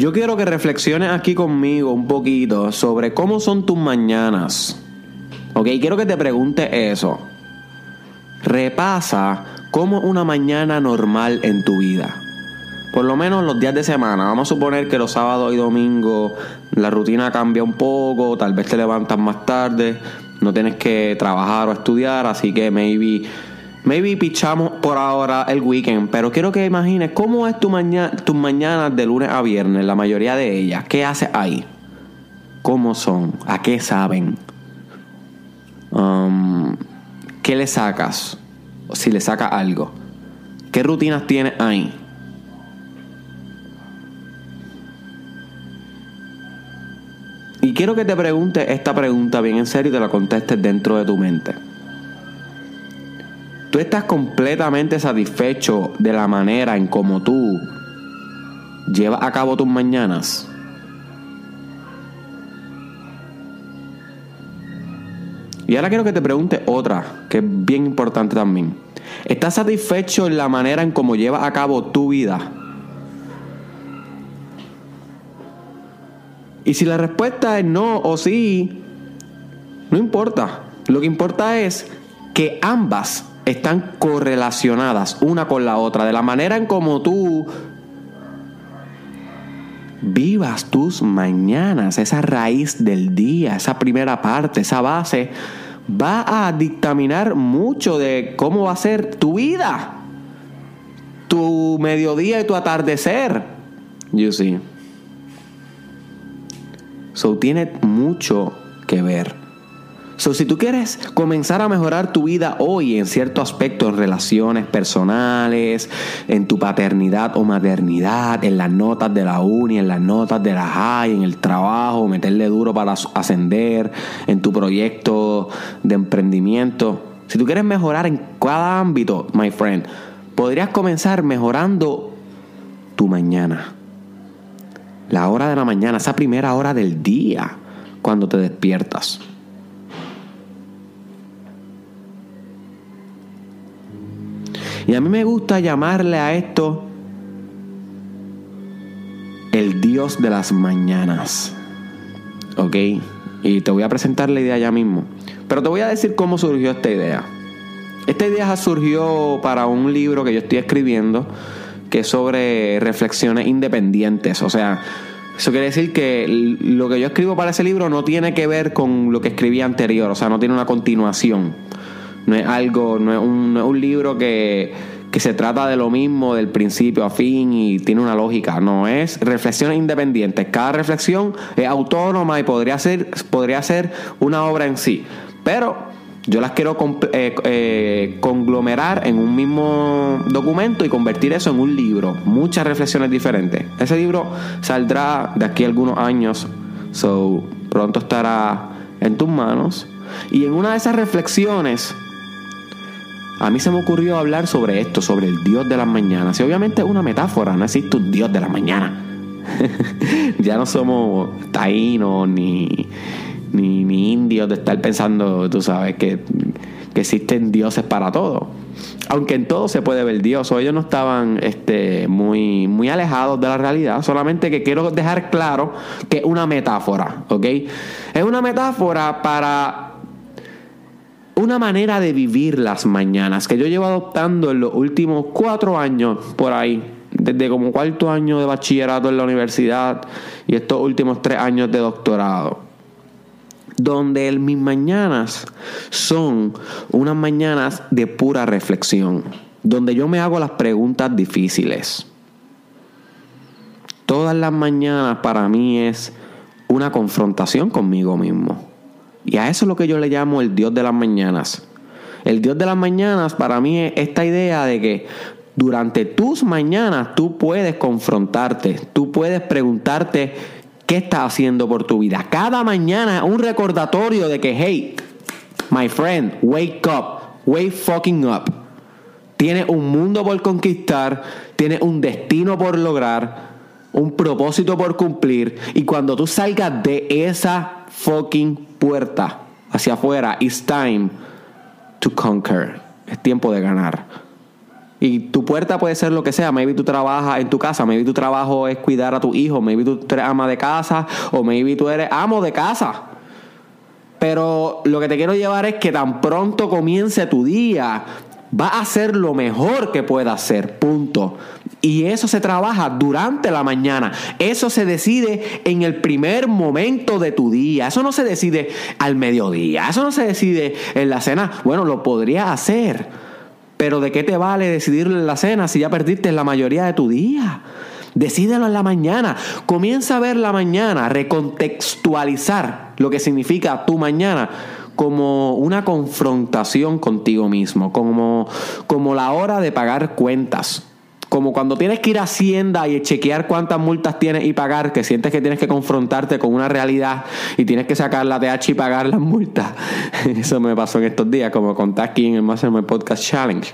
Yo quiero que reflexiones aquí conmigo un poquito sobre cómo son tus mañanas. Ok, quiero que te pregunte eso. Repasa cómo una mañana normal en tu vida. Por lo menos los días de semana. Vamos a suponer que los sábados y domingos la rutina cambia un poco, tal vez te levantas más tarde, no tienes que trabajar o estudiar, así que maybe maybe pichamos por ahora el weekend, pero quiero que imagines cómo es tu mañana, tus mañanas de lunes a viernes, la mayoría de ellas. ¿Qué haces ahí? ¿Cómo son? ¿A qué saben? Um, ¿Qué le sacas? Si le sacas algo. ¿Qué rutinas tienes ahí? Y quiero que te preguntes esta pregunta bien en serio y te la contestes dentro de tu mente. ¿Tú estás completamente satisfecho de la manera en cómo tú llevas a cabo tus mañanas? Y ahora quiero que te pregunte otra, que es bien importante también. ¿Estás satisfecho en la manera en cómo llevas a cabo tu vida? Y si la respuesta es no o sí, no importa. Lo que importa es que ambas están correlacionadas una con la otra. De la manera en como tú vivas tus mañanas, esa raíz del día, esa primera parte, esa base, va a dictaminar mucho de cómo va a ser tu vida, tu mediodía y tu atardecer. You see. So tiene mucho que ver. So, si tú quieres comenzar a mejorar tu vida hoy en ciertos aspectos, relaciones personales, en tu paternidad o maternidad, en las notas de la uni, en las notas de la high, en el trabajo, meterle duro para ascender, en tu proyecto de emprendimiento. Si tú quieres mejorar en cada ámbito, my friend, podrías comenzar mejorando tu mañana. La hora de la mañana, esa primera hora del día, cuando te despiertas. Y a mí me gusta llamarle a esto el Dios de las mañanas. ¿Ok? Y te voy a presentar la idea ya mismo. Pero te voy a decir cómo surgió esta idea. Esta idea surgió para un libro que yo estoy escribiendo que es sobre reflexiones independientes. O sea, eso quiere decir que lo que yo escribo para ese libro no tiene que ver con lo que escribí anterior. O sea, no tiene una continuación. No es algo, no es un, libro que, se trata de lo mismo del principio a fin y tiene una lógica. No, es reflexiones independientes. Cada reflexión es autónoma y podría ser, podría ser una obra en sí. Pero yo las quiero eh, eh, conglomerar en un mismo documento y convertir eso en un libro. Muchas reflexiones diferentes. Ese libro saldrá de aquí a algunos años. So, pronto estará en tus manos. Y en una de esas reflexiones a mí se me ocurrió hablar sobre esto, sobre el Dios de las mañanas. Y obviamente es una metáfora, no existe un Dios de las mañanas. ya no somos taínos ni, ni, indios de estar pensando, tú sabes, que, existen dioses para todo. Aunque en todo se puede ver Dios, ellos no estaban este, muy, muy alejados de la realidad, solamente que quiero dejar claro que es una metáfora, ¿ok? Es una metáfora para una manera de vivir las mañanas que yo llevo adoptando en los últimos cuatro años por ahí, desde como cuarto año de bachillerato en la universidad y estos últimos tres años de doctorado. Donde mis mañanas son unas mañanas de pura reflexión, donde yo me hago las preguntas difíciles. Todas las mañanas para mí es una confrontación conmigo mismo y a eso es lo que yo le llamo el Dios de las mañanas. El Dios de las mañanas para mí es esta idea de que durante tus mañanas tú puedes confrontarte, tú puedes preguntarte qué estás haciendo por tu vida. Cada mañana un recordatorio de que, hey, my friend, wake up, wake fucking up. Tienes un mundo por conquistar, tienes un destino por lograr, un propósito por cumplir. Y cuando tú salgas de esa fucking puerta hacia afuera. It's time to conquer. Es tiempo de ganar. Y tu puerta puede ser lo que sea. Maybe tú trabajas en tu casa, maybe tu trabajo es cuidar a tu hijo, maybe tú eres ama de casa o maybe tú eres amo de casa. Pero lo que te quiero llevar es que tan pronto comience tu día, va a hacer lo mejor que pueda hacer, punto. Y eso se trabaja durante la mañana. Eso se decide en el primer momento de tu día. Eso no se decide al mediodía. Eso no se decide en la cena. Bueno, lo podría hacer. Pero ¿de qué te vale decidirlo en la cena si ya perdiste la mayoría de tu día? Decídelo en la mañana. Comienza a ver la mañana, recontextualizar lo que significa tu mañana como una confrontación contigo mismo, como, como la hora de pagar cuentas. Como cuando tienes que ir a Hacienda y chequear cuántas multas tienes y pagar, que sientes que tienes que confrontarte con una realidad y tienes que sacar la TH y pagar las multas. Eso me pasó en estos días, como conté aquí en el Mastermind Podcast Challenge.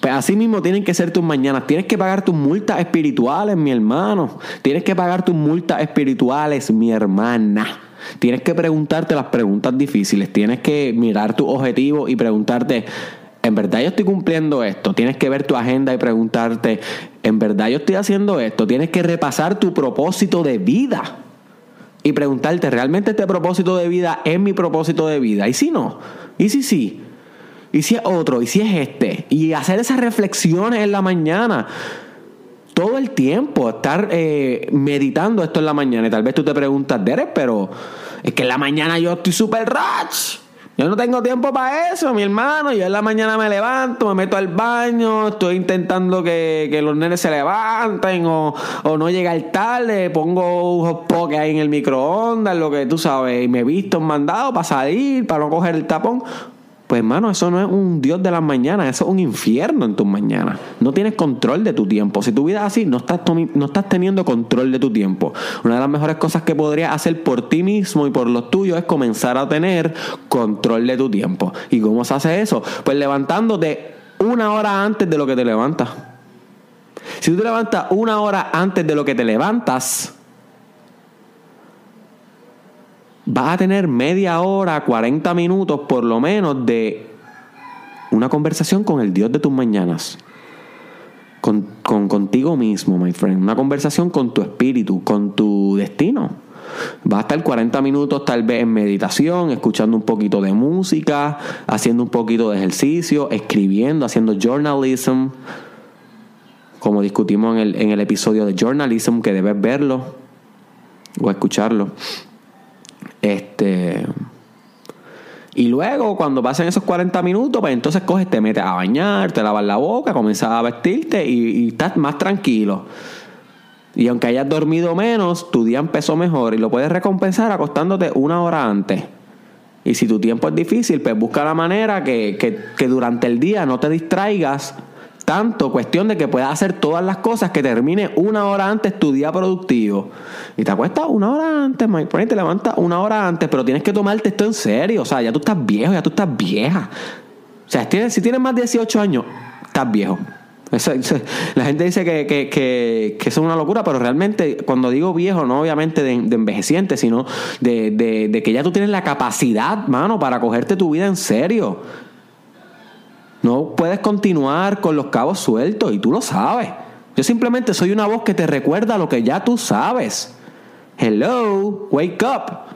Pues así mismo tienen que ser tus mañanas. Tienes que pagar tus multas espirituales, mi hermano. Tienes que pagar tus multas espirituales, mi hermana. Tienes que preguntarte las preguntas difíciles. Tienes que mirar tu objetivo y preguntarte, ¿en verdad yo estoy cumpliendo esto? Tienes que ver tu agenda y preguntarte, ¿en verdad yo estoy haciendo esto? Tienes que repasar tu propósito de vida y preguntarte, ¿realmente este propósito de vida es mi propósito de vida? ¿Y si no? ¿Y si sí? ¿Y si es otro? ¿Y si es este? Y hacer esas reflexiones en la mañana. Todo el tiempo, estar eh, meditando esto en la mañana. Y tal vez tú te preguntas, Derek, pero es que en la mañana yo estoy súper rach. Yo no tengo tiempo para eso, mi hermano. Yo en la mañana me levanto, me meto al baño, estoy intentando que, los nenes se levanten o, o no llegar tarde. Pongo un hot ahí en el microondas, lo que tú sabes, y me visto un mandado para salir, para no coger el tapón. Pues hermano, eso no es un Dios de las mañanas, eso es un infierno en tus mañanas. No tienes control de tu tiempo. Si tu vida es así, no estás, no estás teniendo control de tu tiempo. Una de las mejores cosas que podrías hacer por ti mismo y por los tuyos es comenzar a tener control de tu tiempo. ¿Y cómo se hace eso? Pues levantándote una hora antes de lo que te levantas. Si tú te levantas una hora antes de lo que te levantas, vas a tener media hora, 40 minutos por lo menos de una conversación con el Dios de tus mañanas. Con, contigo mismo, my friend. Una conversación con tu espíritu, con tu destino. Vas a estar 40 minutos tal vez en meditación, escuchando un poquito de música, haciendo un poquito de ejercicio, escribiendo, haciendo journalism, como discutimos en el, en el episodio de journalism, que debes verlo o escucharlo. Este. Y luego, cuando pasen esos 40 minutos, pues entonces coges, te metes a bañar, te lavas la boca, comienzas a vestirte y, estás más tranquilo. Y aunque hayas dormido menos, tu día empezó mejor y lo puedes recompensar acostándote una hora antes. Y si tu tiempo es difícil, pues busca la manera que, que, que durante el día no te distraigas tanto cuestión de que puedas hacer todas las cosas que termine una hora antes tu día productivo. Y te acuestas una hora antes, Mike. te levantas una hora antes, pero tienes que tomarte esto en serio. O sea, ya tú estás viejo, ya tú estás vieja. O sea, si tienes más de 18 años, estás viejo. la gente dice que, que, que, eso es una locura, pero realmente cuando digo viejo, no obviamente de, envejeciente, sino de, de, de, que ya tú tienes la capacidad, mano, para cogerte tu vida en serio. No puedes continuar con los cabos sueltos y tú lo sabes. Yo simplemente soy una voz que te recuerda lo que ya tú sabes. Hello, wake up.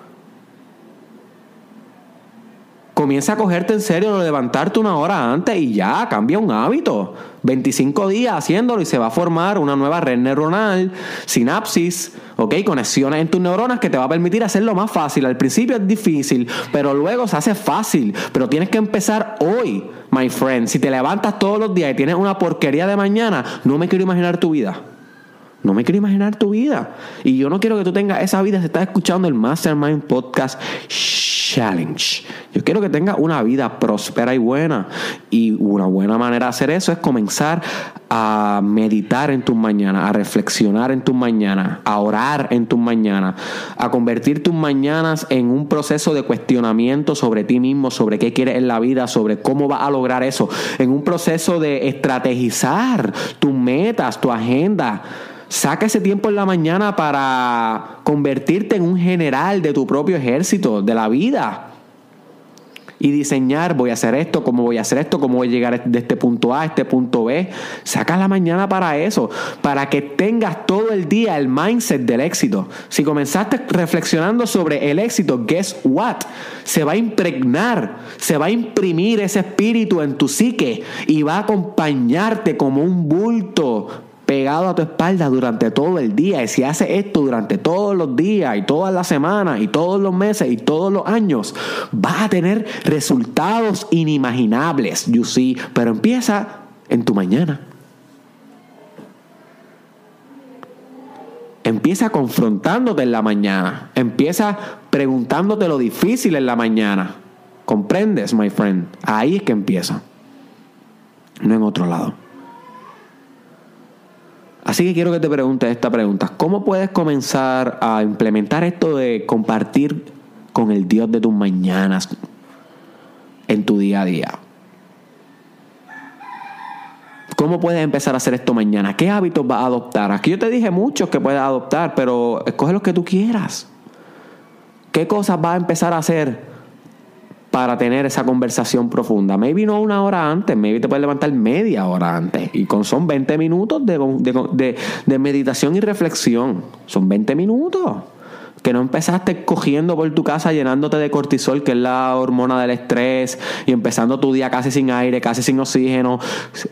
Comienza a cogerte en serio, levantarte una hora antes y ya, cambia un hábito. 25 días haciéndolo y se va a formar una nueva red neuronal, sinapsis, ¿ok? Conexiones en tus neuronas que te va a permitir hacerlo más fácil. Al principio es difícil, pero luego se hace fácil. Pero tienes que empezar hoy, my friend. Si te levantas todos los días y tienes una porquería de mañana, no me quiero imaginar tu vida. No me quiero imaginar tu vida. Y yo no quiero que tú tengas esa vida si estás escuchando el Mastermind Podcast Challenge. Yo quiero que tengas una vida próspera y buena. Y una buena manera de hacer eso es comenzar a meditar en tus mañanas, a reflexionar en tus mañanas, a orar en tus mañanas, a convertir tus mañanas en un proceso de cuestionamiento sobre ti mismo, sobre qué quieres en la vida, sobre cómo vas a lograr eso, en un proceso de estrategizar tus metas, tu agenda Saca ese tiempo en la mañana para convertirte en un general de tu propio ejército, de la vida. y diseñar, voy a hacer esto, cómo voy a hacer esto, cómo voy a llegar de este punto A a este punto B. Saca la mañana para eso, para que tengas todo el día el mindset del éxito. Si comenzaste reflexionando sobre el éxito, guess what? Se va a impregnar, se va a imprimir ese espíritu en tu psique y va a acompañarte como un bulto pegado a tu espalda durante todo el día. Y si haces esto durante todos los días y todas las semanas y todos los meses y todos los años, vas a tener resultados inimaginables, you see. Pero empieza en tu mañana. Empieza confrontándote en la mañana. Empieza preguntándote lo difícil en la mañana. ¿Comprendes, my friend? Ahí es que empieza. No en otro lado. Así que quiero que te preguntes esta pregunta. ¿Cómo puedes comenzar a implementar esto de compartir con el Dios de tus mañanas en tu día a día? ¿Cómo puedes empezar a hacer esto mañana? ¿Qué hábitos vas a adoptar? Aquí yo te dije muchos que puedes adoptar, pero escoge los que tú quieras. ¿Qué cosas vas a empezar a hacer para tener esa conversación profunda. Maybe no una hora antes, maybe te puedes levantar media hora antes. Y con son 20 minutos de, de, de meditación y reflexión. Son 20 minutos que no empezaste cogiendo por tu casa llenándote de cortisol, que es la hormona del estrés, y empezando tu día casi sin aire, casi sin oxígeno,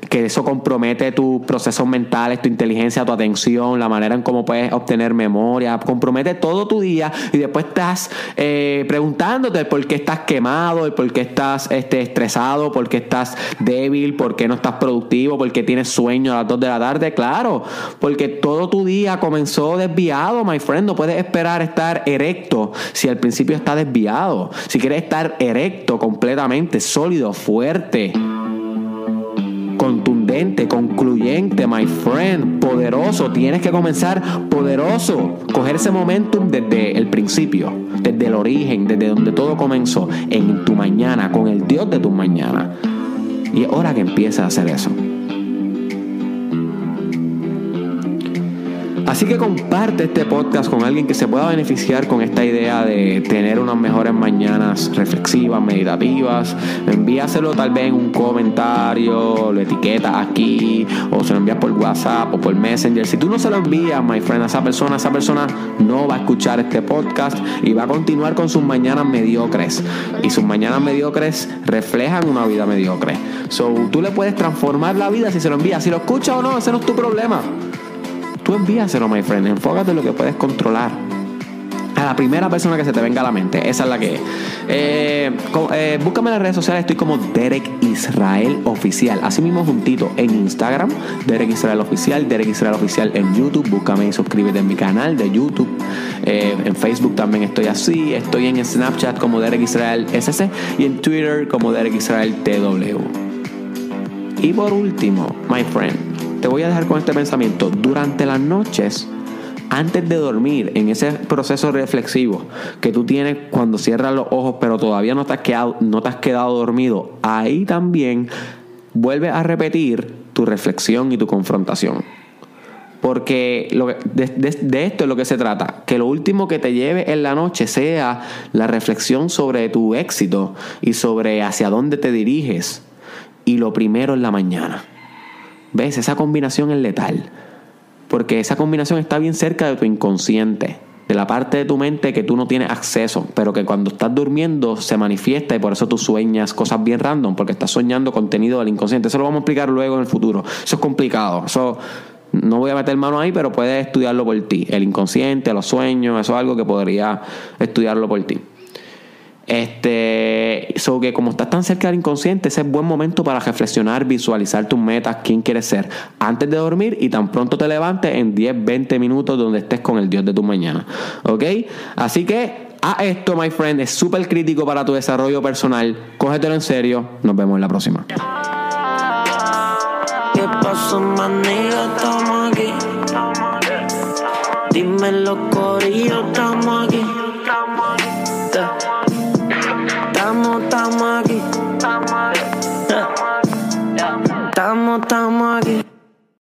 que eso compromete tus procesos mentales, tu inteligencia, tu atención, la manera en cómo puedes obtener memoria, compromete todo tu día y después estás eh, preguntándote por qué estás quemado, por qué estás este, estresado, por qué estás débil, por qué no estás productivo, por qué tienes sueño a las 2 de la tarde, claro, porque todo tu día comenzó desviado, my friend, no puedes esperar estar erecto si al principio está desviado. Si quieres estar erecto completamente, sólido, fuerte, contundente, concluyente, my friend, poderoso, tienes que comenzar poderoso. Coger ese momentum desde el principio, desde el origen, desde donde todo comenzó, en tu mañana, con el Dios de tu mañana. Y es hora que empieces a hacer eso. Así que comparte este podcast con alguien que se pueda beneficiar con esta idea de tener unas mejores mañanas reflexivas, meditativas. Envíaselo tal vez en un comentario, lo etiquetas aquí, o se lo envías por WhatsApp o por Messenger. Si tú no se lo envías, my friend, a esa persona, esa persona no va a escuchar este podcast y va a continuar con sus mañanas mediocres. Y sus mañanas mediocres reflejan una vida mediocre. So, tú le puedes transformar la vida si se lo envías. Si lo escucha o no, ese no es tu problema. Tú envíaselo, my friend. Enfócate en lo que puedes controlar. A la primera persona que se te venga a la mente. Esa es la que es. Eh, eh, búscame en las redes sociales. Estoy como Derek Israel Oficial. Así mismo juntito en Instagram. Derek Israel Oficial. Derek Israel Oficial en YouTube. Búscame y suscríbete en mi canal de YouTube. Eh, en Facebook también estoy así. Estoy en Snapchat como Derek Israel SC. Y en Twitter como Derek Israel TW. Y por último, my friend te voy a dejar con este pensamiento. Durante las noches, antes de dormir, en ese proceso reflexivo que tú tienes cuando cierras los ojos, pero todavía no te has quedado, no te has quedado dormido, ahí también vuelve a repetir tu reflexión y tu confrontación. Porque de, de, esto es lo que se trata. Que lo último que te lleve en la noche sea la reflexión sobre tu éxito y sobre hacia dónde te diriges. Y lo primero en la mañana. ¿Ves? Esa combinación es letal. Porque esa combinación está bien cerca de tu inconsciente, de la parte de tu mente que tú no tienes acceso, pero que cuando estás durmiendo se manifiesta y por eso tú sueñas cosas bien random, porque estás soñando contenido del inconsciente. Eso lo vamos a explicar luego en el futuro. Eso es complicado. Eso no voy a meter mano ahí, pero puedes estudiarlo por ti. El inconsciente, los sueños, eso es algo que podría estudiarlo por ti. Este, so que como estás tan cerca del inconsciente, ese es buen momento para reflexionar, visualizar tus metas, quién quieres ser, antes de dormir y tan pronto te levantes en 10, 20 minutos donde estés con el Dios de tu mañana. ¿Ok? Así que a esto, my friend, es súper crítico para tu desarrollo personal. Cógetelo en serio. Nos vemos en la próxima. ¿Qué pasó, los aquí. estamos aquí.